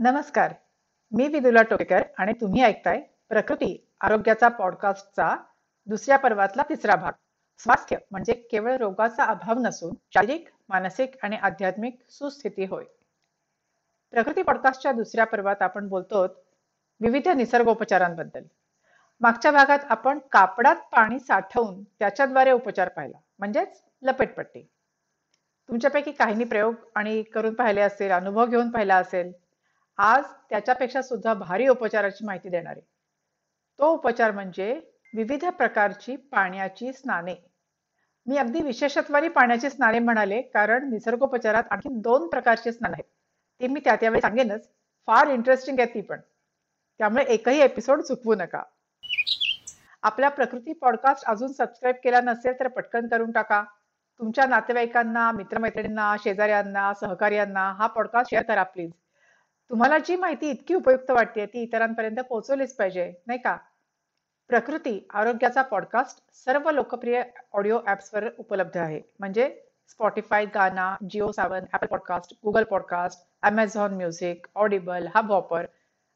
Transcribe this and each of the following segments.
नमस्कार. मी विदुला टोकेकर आणि तुम्ही ऐकताय प्रकृती आरोग्याचा पॉडकास्टचा दुसऱ्या पर्वातला तिसरा भाग. स्वास्थ्य म्हणजे केवळ रोगाचा अभाव नसून शारीरिक मानसिक आणि आध्यात्मिक सुस्थिती होय. प्रकृती पॉडकास्टच्या दुसऱ्या पर्वात आपण बोलतो विविध निसर्गोपचारांबद्दल. मागच्या भागात आपण कापडात पाणी साठवून त्याच्याद्वारे उपचार पाहिला म्हणजेच लपेटपट्टी. तुमच्यापैकी काहींनी प्रयोग आणि करून पाहिले असेल अनुभव घेऊन पाहिला असेल आज त्याच्यापेक्षा सुद्धा भारी उपचाराची माहिती देणार आहे. तो उपचार म्हणजे विविध प्रकारची पाण्याची स्नाने. मी अगदी विशेषत्वाने पाण्याची स्नाने म्हणाले कारण निसर्गोपचारात आणखी दोन प्रकारची स्नान आहेत. ते मी त्या त्यावेळी सांगेनच. फार इंटरेस्टिंग आहे ती पण. त्यामुळे एकही एपिसोड चुकवू नका. आपल्या प्रकृती पॉडकास्ट अजून सबस्क्राईब केला नसेल तर पटकन करून टाका. तुमच्या नातेवाईकांना मित्रमैत्रिणींना शेजाऱ्यांना सहकार्यांना हा पॉडकास्ट शेअर करा प्लीज तुम्हाला जी माहिती इतकी उपयुक्त वाटते ती इतरांपर्यंत पोहोचवलीच पाहिजे नाही का? प्रकृती आरोग्याचा पॉडकास्ट सर्व लोकप्रिय ऑडिओ ॲप्सवर उपलब्ध आहे. म्हणजे Spotify Gaana Jio Saavn Apple podcast Google podcast Amazon music Audible हा बॉपर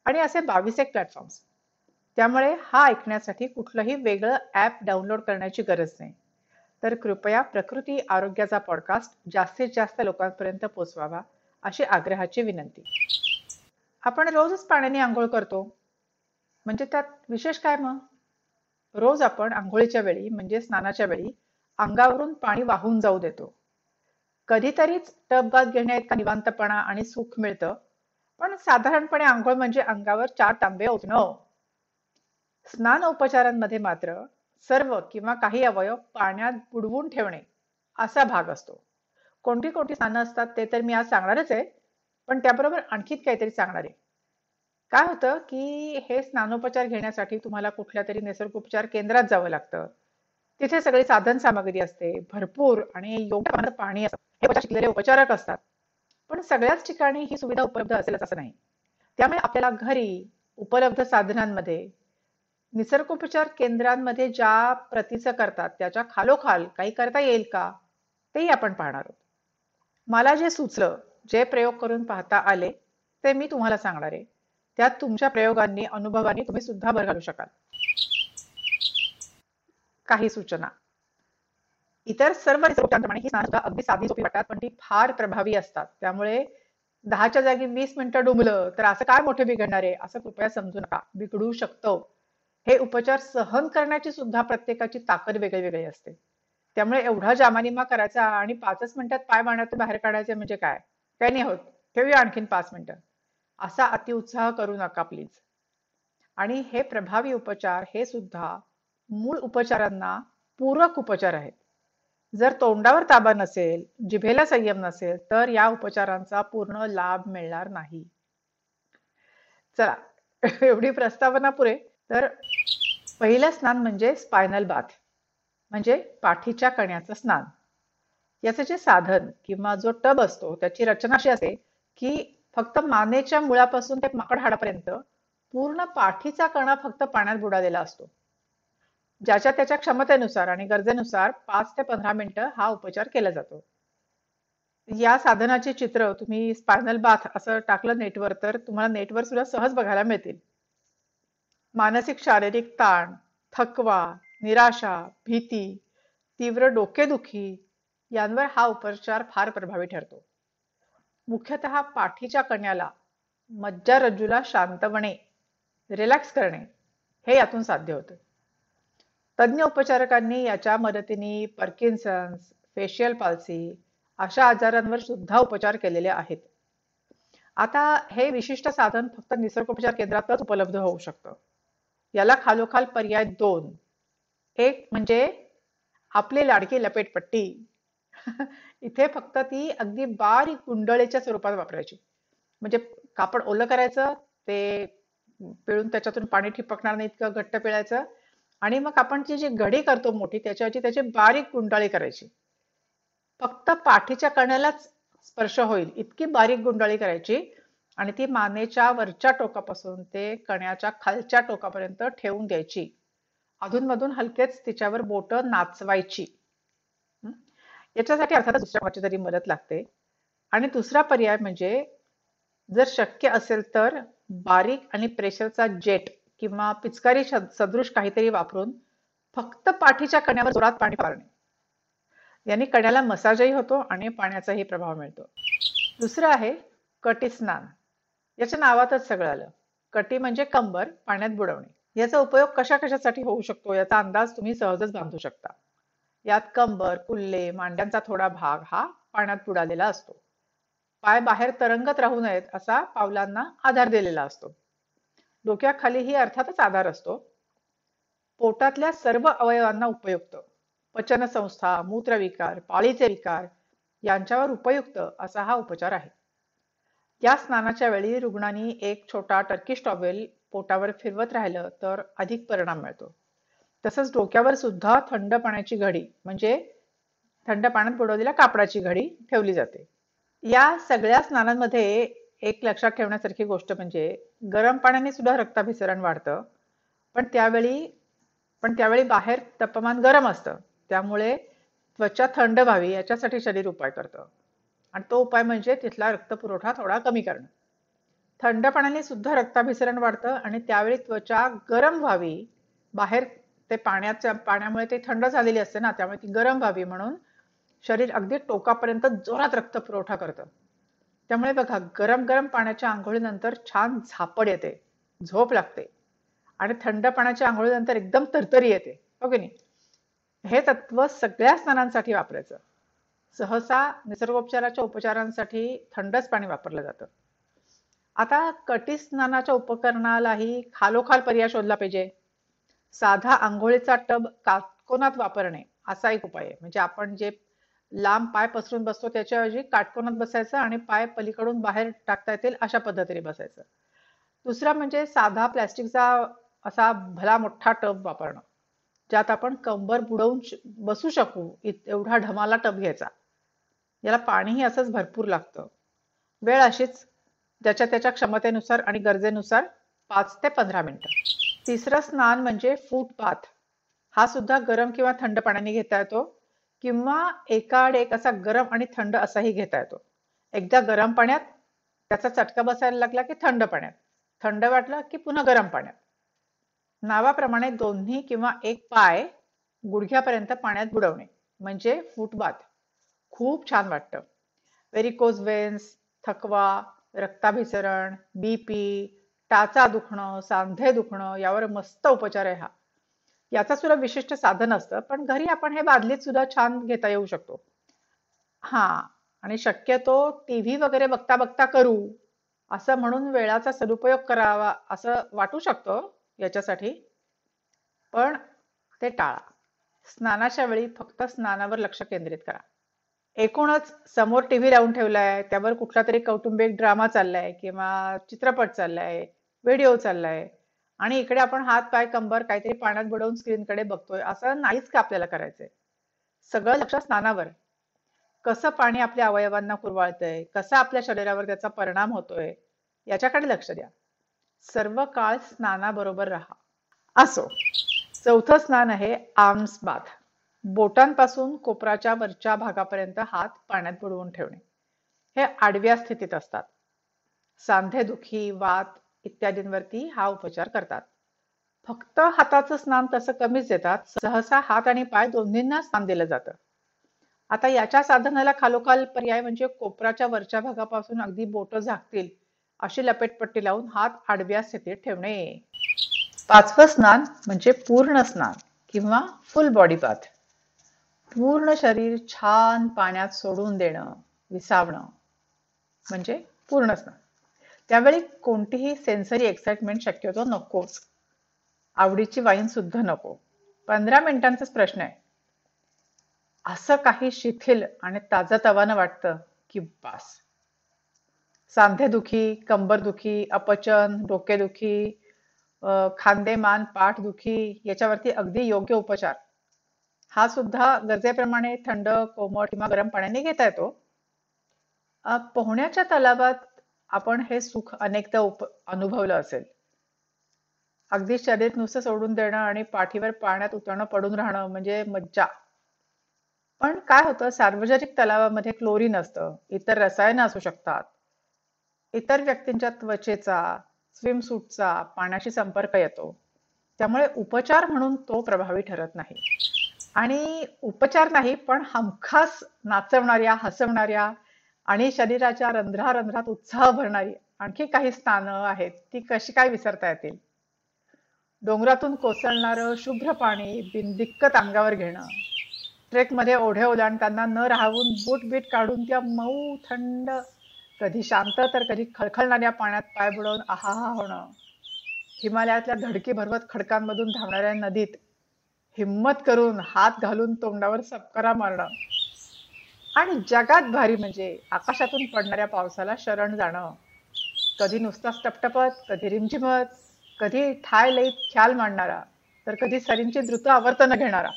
आणि असे बावीस एक प्लॅटफॉर्म्स त्यामुळे हा ऐकण्यासाठी कुठलंही वेगळं ऍप डाउनलोड करण्याची गरज नाही. तर कृपया प्रकृती आरोग्याचा पॉडकास्ट जास्तीत जास्त लोकांपर्यंत पोचवावा अशी आग्रहाची विनंती. आपण रोजच पाण्याने आंघोळ करतो. म्हणजे त्यात विशेष काय मग? रोज आपण आंघोळीच्या वेळी म्हणजे स्नानाच्या वेळी अंगावरून पाणी वाहून जाऊ देतो. कधीतरीच टब घेण्या घेण्यात निवांतपणा आणि सुख मिळतं. पण साधारणपणे आंघोळ म्हणजे अंगावर चार तांबे ओतणं हो. स्नान उपचारांमध्ये मात्र सर्व किंवा काही अवयव पाण्यात बुडवून ठेवणे असा भाग असतो. कोणती कोणती स्नानं असतात ते तर मी आज सांगणारच आहे. पण त्याबरोबर आणखी काहीतरी सांगणार आहे. काय होतं की हे स्नानोपचार घेण्यासाठी तुम्हाला कुठल्या तरी निसर्गोपचार केंद्रात जावं लागतं. तिथे सगळी साधन सामग्री असते भरपूर आणि योग्य पाणी असतं. हे शिकलेले उपचारक असतात. पण सगळ्याच ठिकाणी ही सुविधा उपलब्ध असेलच असं नाही. त्यामुळे आपल्याला घरी उपलब्ध साधनांमध्ये निसर्गोपचार केंद्रांमध्ये ज्या प्रतीचं करतात त्याच्या खालोखाल काही करता येईल का तेही आपण पाहणार आहोत. मला जे सुचलं जे प्रयोग करून पाहता आले ते मी तुम्हाला सांगणार आहे. त्यात तुमच्या प्रयोगांनी अनुभवांनी तुम्ही सुद्धा भर घालू शकाल. काही सूचना. इतर सर्व उपचारांप्रमाणे ही स्नान अगदी साधी सोपी वाटतात पण ती फार प्रभावी असतात. त्यामुळे दहाच्या जागी वीस मिनिटं डुंबलं तर असं काय मोठे बिघडणार आहे? असं कृपया समजू नका. बिघडू शकतो. हे उपचार सहन करण्याची सुद्धा प्रत्येकाची ताकद वेगळी वेगळी असते. त्यामुळे एवढा जामानिमा करायचा आणि पाचच मिनिटात पाय मारण्यातून बाहेर काढायचे म्हणजे काय? काही नाही होत. ठेवूया आणखीन पाच मिनिटं. असा अतिउत्साह करू नका प्लीज आणि हे प्रभावी उपचार हे सुद्धा मूळ उपचारांना पूरक उपचार आहेत. जर तोंडावर ताबा नसेल जिभेला संयम नसेल तर या उपचारांचा पूर्ण लाभ मिळणार नाही. चला एवढी प्रस्तावना पुरे तर पहिलं स्नान म्हणजे स्पायनल बाथ म्हणजे पाठीच्या कण्याचं स्नान. याचं जे साधन किंवा जो टब असतो त्याची रचना अशी असते की फक्त मानेच्या मुळापासून ते माकड हाडापर्यंत पूर्ण पाठीचा कणा फक्त पाण्यात बुडालेला असतो. ज्याच्या त्याच्या क्षमतेनुसार आणि गरजेनुसार पाच ते पंधरा मिनिटं हा उपचार केला जातो. या साधनाचे चित्र तुम्ही स्पायनल बाथ असं टाकलं नेटवर तर तुम्हाला नेटवर सुद्धा सहज बघायला मिळतील. मानसिक शारीरिक ताण थकवा निराशा भीती तीव्र डोकेदुखी यांवर हा उपचार फार प्रभावी ठरतो. मुख्यतः पाठीच्या कण्याला मज्जारज्जूला शांतपणे रिलॅक्स करणे हे यातून साध्य होतं. तज्ज्ञ उपचारकांनी याच्या मदतीने पर्किन्सन्स फेशियल पाल्सी अशा आजारांवर सुद्धा उपचार केलेले आहेत. आता हे विशिष्ट साधन फक्त निसर्गोपचार केंद्रातच उपलब्ध होऊ शकतं. याला खालोखाल पर्याय दोन. एक म्हणजे आपली लाडकी लपेटपट्टी. इथे फक्त ती अगदी बारीक गुंडळीच्या स्वरूपात वापरायची. म्हणजे कापड ओलं करायचं ते पिळून त्याच्यातून पाणी ठिपकणार नाही इतकं घट्ट पिळायचं. आणि मग आपण ती जी घडी करतो मोठी त्याच्यावरची त्याची बारीक गुंडाळी करायची. फक्त पाठीच्या कण्यालाच स्पर्श होईल इतकी बारीक गुंडाळी करायची. आणि ती मानेच्या वरच्या टोकापासून ते कण्याच्या खालच्या टोकापर्यंत ठेवून द्यायची. अधूनमधून हलकेच तिच्यावर बोट नाचवायची. याच्यासाठी अर्थातच दुसऱ्या कोणाची तरी मदत लागते. आणि दुसरा पर्याय म्हणजे जर शक्य असेल तर बारीक आणि प्रेशरचा जेट किंवा पिचकारी सदृश काहीतरी वापरून फक्त पाठीच्या कण्यावर जोरात पाणी पारणे याने कण्याला मसाजही होतो आणि पाण्याचाही प्रभाव मिळतो. दुसरं आहे कटी स्नान. याच्या नावातच सगळं आलं. कटी म्हणजे कंबर पाण्यात बुडवणे. याचा उपयोग कशा कशासाठी होऊ शकतो याचा अंदाज तुम्ही सहजच बांधू शकता. यात कंबर कुल्ले मांड्यांचा थोडा भाग हा पाण्यात बुडालेला असतो. पाय बाहेर तरंगत राहू नयेत असा पावलांना आधार दिलेला असतो. डोक्याखालीही अर्थातच आधार असतो. पोटातल्या सर्व अवयवांना उपयुक्त. पचनसंस्था मूत्रविकार पाळीचे विकार यांच्यावर उपयुक्त असा हा उपचार आहे. या स्नानाच्या वेळी रुग्णांनी एक छोटा टर्किश टॉवेल पोटावर फिरवत राहिलं तर अधिक परिणाम मिळतो. तसंच डोक्यावर सुद्धा थंड पाण्याची घडी म्हणजे थंड पाण्यात बुडवलेल्या कापडाची घडी ठेवली जाते. या सगळ्या स्नानांमध्ये एक लक्षात ठेवण्यासारखी गोष्ट म्हणजे गरम पाण्याने सुद्धा रक्ताभिसरण वाढतं पण त्यावेळी पण त्यावेळी बाहेर तापमान गरम असतं. त्यामुळे त्वचा थंड व्हावी याच्यासाठी शरीर उपाय करतं. आणि तो उपाय म्हणजे तिथला रक्तपुरवठा थोडा कमी करणं. थंड पाण्याने सुद्धा रक्ताभिसरण वाढतं आणि त्यावेळी त्वचा गरम व्हावी बाहेर ते पाण्याच्या पाण्यामुळे ते थंड झालेली असते ना त्यामुळे ती गरम व्हावी म्हणून शरीर अगदी टोकापर्यंत जोरात रक्त पुरवठा करतं. त्यामुळे बघा गरम गरम पाण्याच्या आंघोळीनंतर छान झापड येते झोप लागते. आणि थंड पाण्याच्या आंघोळीनंतर एकदम तरतरी येते हो ओके नाही? हे तत्व सगळ्या स्नानांसाठी वापरायचं. सहसा निसर्गोपचाराच्या उपचारांसाठी थंडच पाणी वापरलं जातं. आता कटी स्नानाच्या उपकरणालाही खालोखाल पर्याय शोधला पाहिजे. साधा आंघोळीचा टब काटकोनात वापरणे? असा एक उपाय आहे. म्हणजे आपण जे लांब पाय पसरून बसतो त्याच्याऐवजी काटकोनात बसायचं आणि पाय पलीकडून बाहेर टाकता येतील अशा पद्धतीने बसायचं. दुसरा म्हणजे साधा प्लॅस्टिकचा असा भला मोठा टब वापरणं. ज्यात आपण कंबर बुडवून बसू शकू एवढा ढमाला टब घ्यायचा. याला पाणीही असंच भरपूर लागतं. वेळ अशीच ज्याच्या त्याच्या क्षमतेनुसार आणि गरजेनुसार पाच ते पंधरा मिनिटं. तिसरं स्नान म्हणजे फूटपाथ. हा सुद्धा गरम किंवा थंड पाण्याने घेता येतो किंवा एकाड एक असा गरम आणि थंड असाही घेता येतो. एकदा गरम पाण्यात त्याचा चटका बसायला लागला की थंड पाण्यात. थंड वाटलं की पुन्हा गरम पाण्यात. नावाप्रमाणे दोन्ही किंवा एक पाय गुडघ्यापर्यंत पाण्यात बुडवणे म्हणजे फुटबाथ खूप छान वाटतं. वेरिकोज वेन्स थकवा रक्ताभिसरण बीपी टाचा दुखणं सांधे दुखणं यावर मस्त उपचार आहे हा. याचा सुद्धा विशिष्ट साधन असतं पण घरी आपण हे बादलीत सुद्धा छान घेता येऊ शकतो. हा आणि शक्यतो टीव्ही वगैरे बघता बघता करू असं म्हणून वेळाचा सदुपयोग करावा असं वाटू शकतो याच्यासाठी. पण ते टाळा. स्नानाच्या वेळी फक्त स्नानावर लक्ष केंद्रित करा. एकूणच समोर टीव्ही लावून ठेवलाय त्यावर कुठला तरी कौटुंबिक ड्रामा चाललाय किंवा चित्रपट चाललाय व्हिडिओ चाललाय. आणि इकडे आपण हात पाय कंबर काहीतरी पाण्यात बुडवून स्क्रीनकडे बघतोय. असं नाहीच का आपल्याला करायचंय? सगळं लक्ष स्नानावर. कसं पाणी आपल्या अवयवांना कुरवाळतंय कसा आपल्या शरीरावर त्याचा परिणाम होतोय? याच्याकडे लक्ष द्या. सर्व काळ स्नानाबरोबर राहा. असो. चौथं स्नान आहे आर्म्स बाथ बोटांपासून कोपराच्या वरच्या भागापर्यंत हात पाण्यात बुडवून ठेवणे. हे आडव्या स्थितीत असतात. सांधे दुखी वात इत्यादींवरती हा उपचार करतात. फक्त हाताचं स्नान तसं कमीच देतात. सहसा हात आणि पाय दोन्हींना स्नान दिलं जातं. आता याच्या साधनाला खालोखाल पर्याय म्हणजे कोपराच्या वरच्या भागापासून अगदी बोट झाकतील अशी लपेटपट्टी लावून हात आडव्या स्थितीत ठेवणे. पाचवं स्नान म्हणजे पूर्ण स्नान किंवा फुल बॉडी बाथ पूर्ण शरीर छान पाण्यात सोडून देणं विसावणं म्हणजे पूर्ण स्नान. त्यावेळी कोणतीही सेन्सरी एक्साइटमेंट शक्यतो नकोच. आवडीची वाईन सुद्धा नको. पंधरा मिनिटांचाच प्रश्न आहे. असं काही शिथिल आणि ताजा तवानं वाटतं की बास. सांधेदुखी कंबरदुखी अपचन डोकेदुखी खांदे मान पाठ दुखी याच्यावरती अगदी योग्य उपचार. हा सुद्धा गरजेप्रमाणे थंड कोमट किंवा गरम पाण्याने घेता येतो. पोहण्याच्या तलावात आपण हे सुख अनेकदा उप अनुभवलं असेल. अगदी शरीर नुसतं सोडून देणं आणि पाठीवर पाण्यात उतरणं पडून राहणं म्हणजे मज्जा. पण काय होतं सार्वजनिक तलावामध्ये क्लोरीन असतं इतर रसायनं असू शकतात. इतर व्यक्तींच्या त्वचेचा स्विमसूटचा पाण्याशी संपर्क येतो. त्यामुळे उपचार म्हणून तो प्रभावी ठरत नाही. आणि उपचार नाही पण हमखास नाचवणाऱ्या हसवणाऱ्या आणि शरीराच्या रंध्रारंध्रात उत्साह भरणारी आणखी काही स्थानं आहेत ती कशी काय विसरता येतील? डोंगरातून कोसळणारं शुभ्र पाणी बिनदिक्कत अंगावर घेणं ट्रेकमध्ये ओढे ओलांडताना न राहून बूट बीट काढून त्या मऊ थंड कधी शांत तर कधी खळखळणाऱ्या पाण्यात पाय बुडवून आहाहा होणं. हिमालयातल्या धडकी भरवत खडकांमधून धावणाऱ्या नदीत हिम्मत करून हात घालून तोंडावर सपकारा मारणं. आणि जगात भारी म्हणजे आकाशातून पडणाऱ्या पावसाला शरण जाणं. कधी नुसताच टपटपत कधी रिमझिमत कधी ठाय लईत ख्याल मांडणारा तर कधी सरींची द्रुत आवर्तन घेणारा.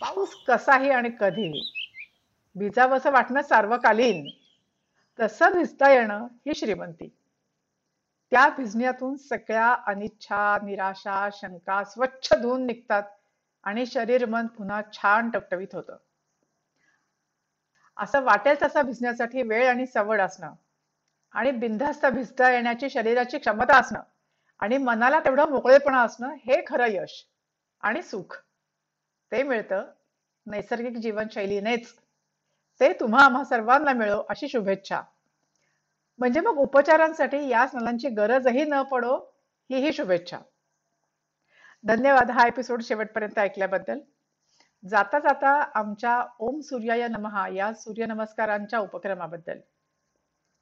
पाऊस कसाही आणि कधीही भिजावंसं वाटणं सार्वकालीन तसं भिजता येणं ही श्रीमंती. त्या भिजण्यातून सगळ्या अनिच्छा निराशा शंका स्वच्छ धुवून निघतात आणि शरीर मन पुन्हा छान टवटवीत होतं. असं वाटेल तसा भिजण्यासाठी वेळ आणि सवड असणं. आणि बिनधास्त भिजता येण्याची शरीराची क्षमता असणं. आणि मनाला तेवढं मोकळेपणा असणं हे खरं यश आणि सुख. ते मिळतं नैसर्गिक जीवनशैलीनेच. ते तुम्हा आम्हा सर्वांना मिळो अशी शुभेच्छा. म्हणजे मग उपचारांसाठी या स्नानांची गरजही न पडो ही ही शुभेच्छा. धन्यवाद हा एपिसोड शेवटपर्यंत ऐकल्याबद्दल. जाता जाता आमच्या ओम सूर्याय नमहा या सूर्यनमस्कारांच्या उपक्रमाबद्दल.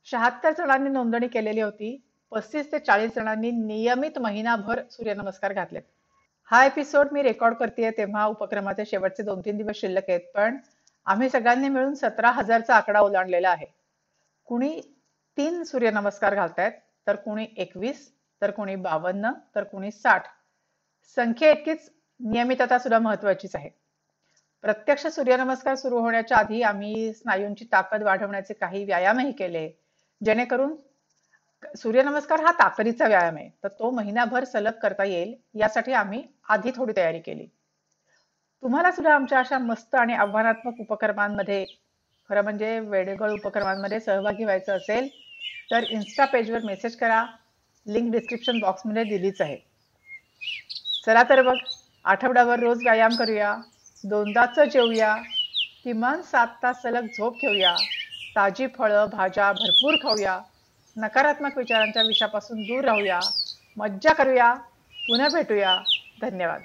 शहात्तर जणांनी नोंदणी केलेली होती. पस्तीस ते चाळीस जणांनी नियमित महिनाभर सूर्यनमस्कार घातलेत. हा एपिसोड मी रेकॉर्ड करते तेव्हा उपक्रमाचे शेवटचे दोन तीन दिवस शिल्लक आहेत पण आम्ही सगळ्यांनी मिळून सतरा हजारचा आकडा ओलांडलेला आहे. कुणी तीन सूर्यनमस्कार घालतायत तर कुणी एकवीस तर कुणी बावन्न तर कुणी साठ. संख्या इतकीच नियमितता सुद्धा महत्वाचीच आहे. प्रत्यक्ष सूर्यनमस्कार सुरू होण्याच्या आधी आम्ही स्नायूंची ताकद वाढवण्याचे काही व्यायामही केले. जेणेकरून सूर्यनमस्कार हा ताकदीचा व्यायाम आहे. तर तो महिनाभर सलग करता येईल यासाठी आम्ही आधी थोडी तयारी केली. तुम्हाला सुद्धा आमच्या अशा मस्त आणि आव्हानात्मक उपक्रमांमध्ये खरं म्हणजे वेडेगळ उपक्रमांमध्ये सहभागी व्हायचं असेल तर इन्स्टा पेजवर मेसेज करा. लिंक डिस्क्रिप्शन बॉक्समध्ये दिलीच आहे. चला तर बघ आठवड्यावर रोज व्यायाम करूया. दोनदाच जेवूया. किमान सात तास सलग झोप घेऊया ताजी फळं भाज्या भरपूर खाऊया. नकारात्मक विचारांच्या विषयापासून दूर राहूया. मज्जा करूया. पुन्हा भेटूया. धन्यवाद.